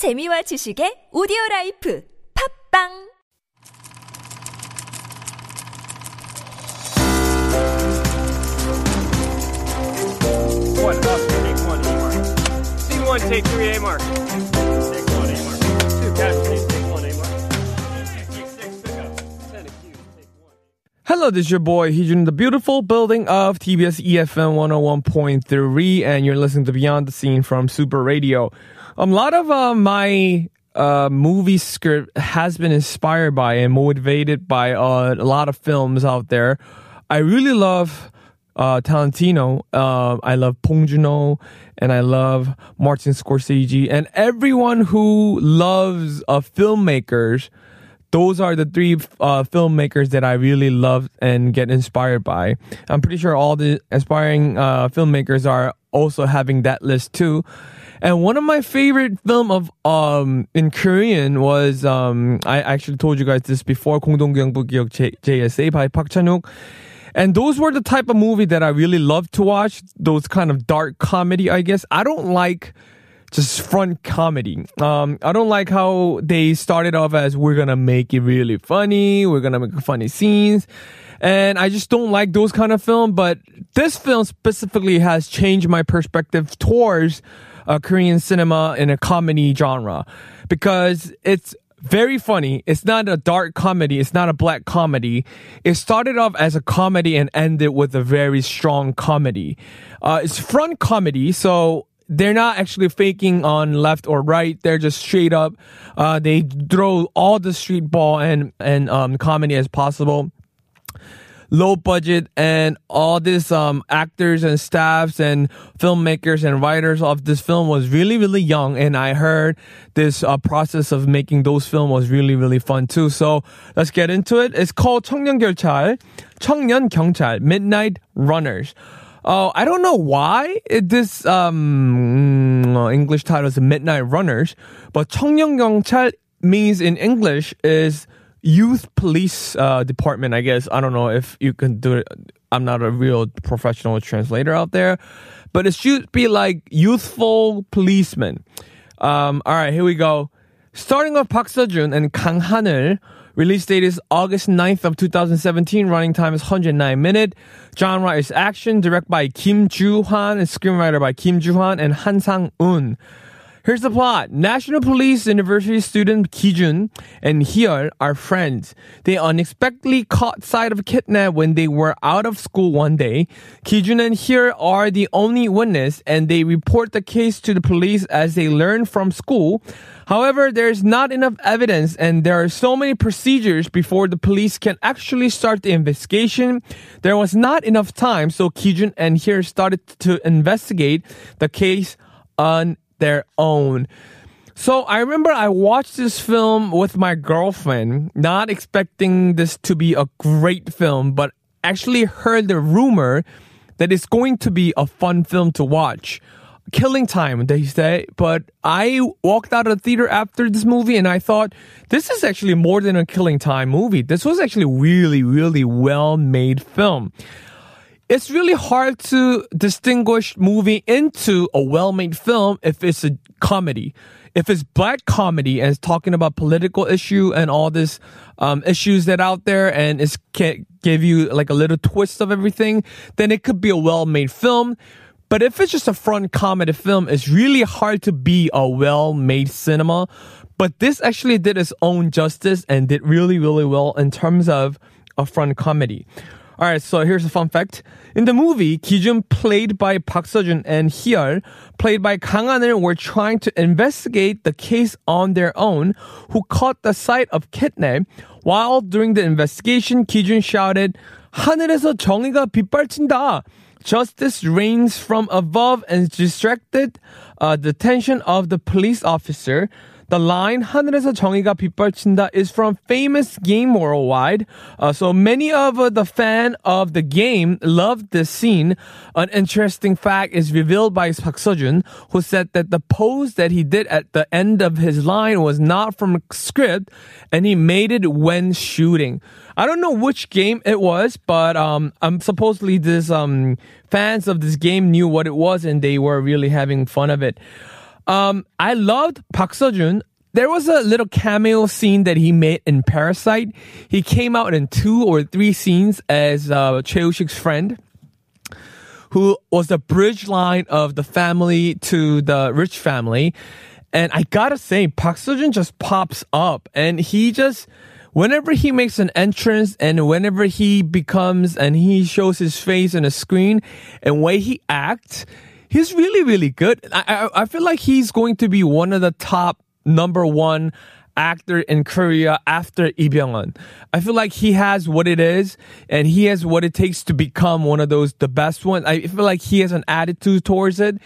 재미와 지식의 오디오 라이프 팝빵 One up, take one, A mark. Scene one, take three, A mark. Hello, this is your boy Heejun in the beautiful building of TBS EFM 101.3, and you're listening to Beyond the Scene from Super Radio. Um, a lot of uh, my uh, movie script has been inspired by and motivated by uh, a lot of films out there. I really love uh, Tarantino. Uh, I love Bong Joon-ho, and I love Martin Scorsese, and everyone who loves uh, filmmakers those are the three uh, filmmakers that I really love and get inspired by. I'm pretty sure all the aspiring uh, filmmakers are also having that list too. And one of my favorite film of um in Korean was um I actually told you guys this before 공동경비구역 JSA by Park Chan-wook. And those were the type of movie that I really love to watch, those kind of dark comedy, I guess. I don't like just front comedy. Um, I don't like how they started off as we're gonna make it really funny, we're gonna make funny scenes. And I just don't like those kind of film, but this film specifically has changed my perspective towards uh, Korean cinema in a comedy genre because it's very funny. It's not a dark comedy. It's not a black comedy. It started off as a comedy and ended with a very strong comedy. Uh, it's front comedy, so they're not actually faking on left or right. They're just straight up. Uh, they throw all the street ball and and um, comedy as possible. Low budget and all these um, actors and staffs and filmmakers and writers of this film was really really young. And I heard this uh, process of making those film was really really fun too. So let's get into it. It's called 청년경찰, 청년경찰, Midnight Runners. Oh, I don't know why this um, English title is Midnight Runners, but 청년경찰 means in English is youth police uh, department. I guess I don't know if you can do it. I'm not a real professional translator out there, but it should be like youthful policeman. Um, all right, here we go. Starting off Park Seo Joon and Kang Ha-neul. Release date is August 9th of 2017. Running time is 109 minute. Genre is action. Directed by Kim Joo-hwan and screenwriter by Kim Joo-hwan and Han Sang-un. Here's the plot. National Police University student Ki-jun and Hyul are friends. They unexpectedly caught sight of a kidnap when they were out of school one day. Ki-jun and Hyul are the only witness and they report the case to the police as they learn from school. However, there's not enough evidence and there are so many procedures before the police can actually start the investigation. There was not enough time, so Ki-jun and Hyul started to investigate the case on their own. So I remember I watched this film with my girlfriend, not expecting this to be a great film, but actually heard the rumor that it's going to be a fun film to watch. Killing time, they say. But I walked out of the theater after this movie and I thought, this is actually more than a killing time movie. This was actually really, really well made film it's really hard to distinguish movie into a well-made film if it's a comedy. If it's black comedy and it's talking about political issue and all this um, issues that out there and it can give you like a little twist of everything, then it could be a well-made film. But if it's just a front comedy film, it's really hard to be a well-made cinema. But this actually did its own justice and did really, really well in terms of a front comedy. All right, so here's a fun fact. In the movie, Kijun, played by Park Seo-jun, and Hyul, played by Kang Ha-neul, were trying to investigate the case on their own, who caught the sight of Kitne. While during the investigation, Kijun shouted, 하늘에서 정의가 빗발친다! Justice rains from above and distracted uh, the attention of the police officer. The line 하늘에서 정의가 빗발친다 is from famous game worldwide. Uh, so many of uh, the fan of the game loved this scene. An interesting fact is revealed by Park Seo-joon, who said that the pose that he did at the end of his line was not from a script, and he made it when shooting. I don't know which game it was, but um, um supposedly this um fans of this game knew what it was, and they were really having fun of it. Um, I loved Park Seo-joon. There was a little cameo scene that he made in Parasite. He came out in two or three scenes as uh, Choi Woo-sik's friend who was the bridge line of the family to the rich family. And I gotta say, Park Seo-joon just pops up and he just, whenever he makes an entrance and whenever he becomes and he shows his face on a screen and way he acts, he's really, really good. I, I, I feel like he's going to be one of the top number one actor in Korea after Lee Byung-hun. I feel like he has what it is and he has what it takes to become one of those the best ones. I feel like he has an attitude towards it.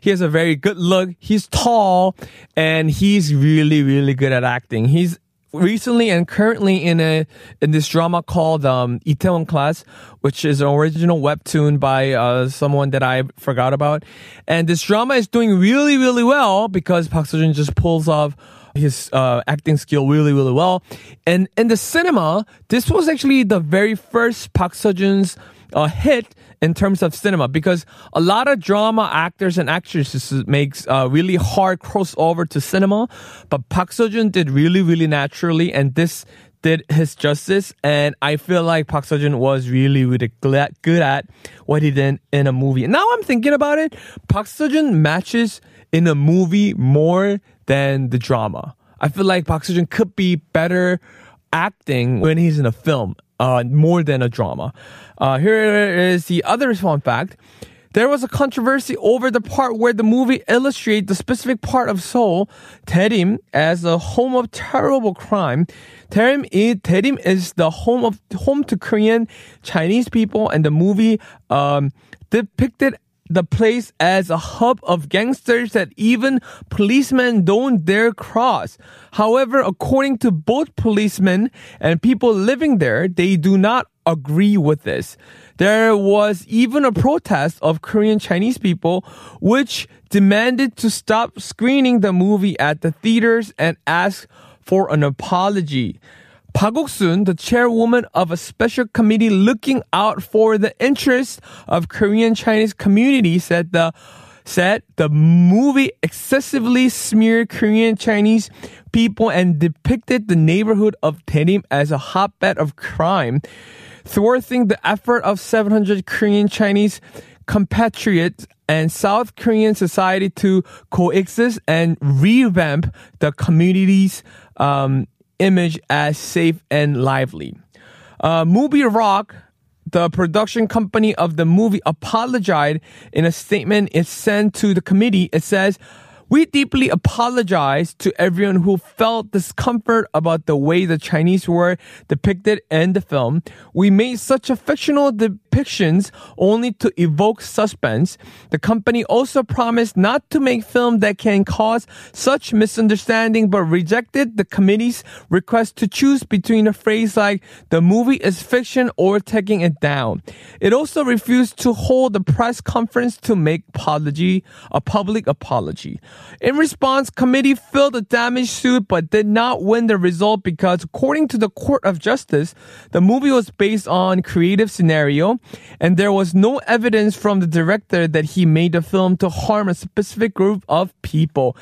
He has a very good look. He's tall and he's really really good at acting. He's recently and currently in a in this drama called um, Itaewon Class, which is an original webtoon by uh, someone that I forgot about. And this drama is doing really really well because Park Seo-joon just pulls off his uh, acting skill really, really well. And in the cinema, this was actually the very first Park Seo-joon's uh, hit in terms of cinema because a lot of drama actors and actresses makes uh, really hard crossover to cinema, but Park Seo-joon did really, really naturally, and this did his justice, and I feel like Park Seo-joon was really, really good at what he did in a movie. And now I'm thinking about it, Park Seo-joon matches in a movie more than the drama. I feel like Park Seo-joon could be better acting when he's in a film, uh, more than a drama. Uh, here is the other fun fact. There was a controversy over the part where the movie illustrates the specific part of Seoul, Daerim, as a home of terrible crime. Daerim is, Daerim is the home of home to Korean Chinese people, and the movie um, depicted the place as a hub of gangsters that even policemen don't dare cross. However, according to both policemen and people living there, they do not agree with this. There was even a protest of Korean Chinese people which demanded to stop screening the movie at the theaters and ask for an apology. Park Ok-sun, the chairwoman of a special committee looking out for the interests of Korean Chinese community, said the said the movie excessively smeared Korean Chinese people and depicted the neighborhood of Daerim as a hotbed of crime, thwarting the effort of 700 Korean Chinese compatriots and South Korean society to coexist and revamp the community's um, image as safe and lively. Uh, Movie Rock, the production company of the movie, apologized in a statement it sent to the committee. It says, we deeply apologize to everyone who felt discomfort about the way the Chinese were depicted in the film. We made such a fictional depictions only to evoke suspense. The company also promised not to make film that can cause such misunderstanding, but rejected the committee's request to choose between a phrase like the movie is fiction or taking it down. It also refused to hold a press conference to make apology, a public apology. In response, committee filed a damage suit but did not win the result because according to the Court of Justice, the movie was based on creative scenario and there was no evidence from the director that he made the film to harm a specific group of people.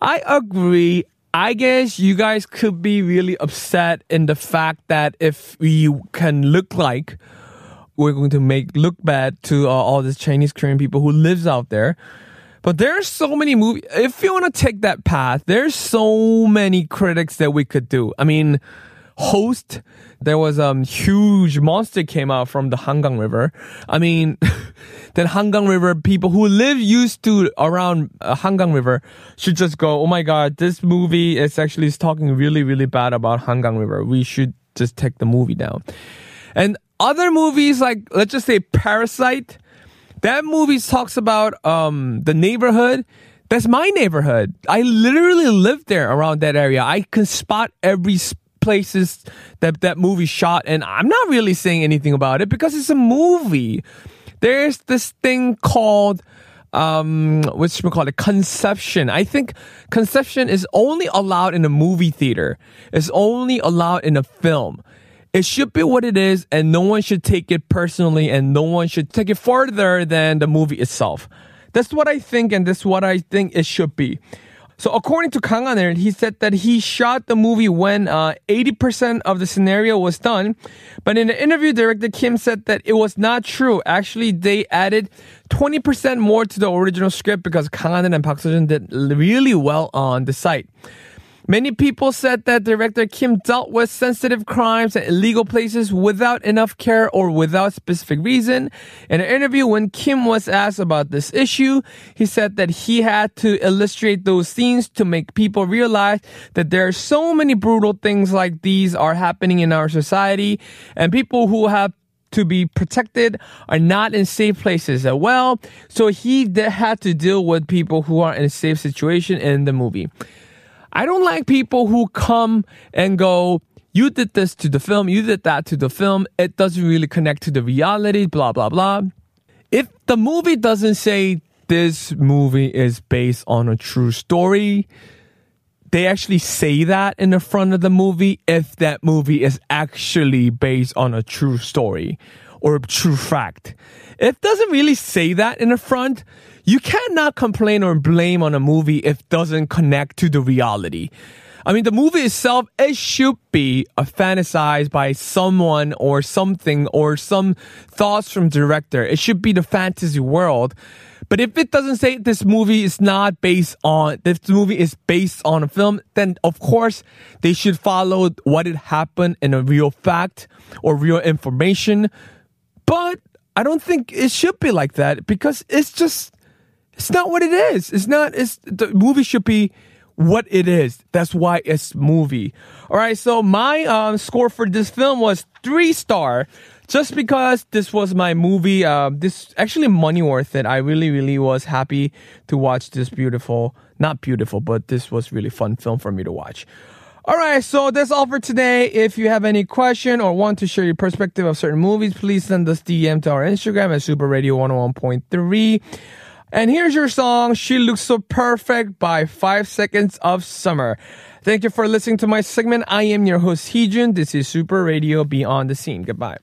I agree. I guess you guys could be really upset in the fact that if we can look like we're going to make look bad to uh, all these Chinese Korean people who lives out there. But there's so many movies. If you want to take that path, there's so many critics that we could do. I mean, Host, there was a um, huge monster came out from the Hangang River. I mean, then Hangang River people who live used to around uh, Hangang River should just go, oh my god, this movie is actually is talking really, really bad about Hangang River. We should just take the movie down. And other movies like, let's just say Parasite, that movie talks about um, the neighborhood. That's my neighborhood. I literally live there around that area. I can spot every places that that movie shot, and I'm not really saying anything about it because it's a movie. There's this thing called um, what's we call it? Conception. I think conception is only allowed in a movie theater. It's only allowed in a film. It should be what it is, and no one should take it personally, and no one should take it further than the movie itself. That's what I think, and that's what I think it should be. So according to Kang Han he said that he shot the movie when uh, 80% of the scenario was done. But in an interview, director Kim said that it was not true. Actually, they added 20% more to the original script because Kang Han and Park Seo-joon did really well on the site. Many people said that director Kim dealt with sensitive crimes and illegal places without enough care or without specific reason. In an interview, when Kim was asked about this issue, he said that he had to illustrate those scenes to make people realize that there are so many brutal things like these are happening in our society and people who have to be protected are not in safe places as well. So he had to deal with people who are in a safe situation in the movie. I don't like people who come and go, you did this to the film, you did that to the film. It doesn't really connect to the reality, blah, blah, blah. If the movie doesn't say this movie is based on a true story, they actually say that in the front of the movie if that movie is actually based on a true story or a true fact. It doesn't really say that in the front you cannot complain or blame on a movie if doesn't connect to the reality. I mean, the movie itself, it should be a fantasized by someone or something or some thoughts from director. It should be the fantasy world. But if it doesn't say this movie is not based on, this movie is based on a film, then of course they should follow what it happened in a real fact or real information. But I don't think it should be like that because it's just, it's not what it is. It's not. It's the movie should be what it is. That's why it's movie. All right. So my um, score for this film was three star, just because this was my movie. Uh, this actually money worth it. I really, really was happy to watch this beautiful, not beautiful, but this was really fun film for me to watch. All right, so that's all for today. If you have any question or want to share your perspective of certain movies, please send us DM to our Instagram at Super Radio 101.3. And here's your song, She Looks So Perfect by 5 Seconds of Summer. Thank you for listening to my segment. I am your host, Heejun. This is Super Radio Beyond the Scene. Goodbye.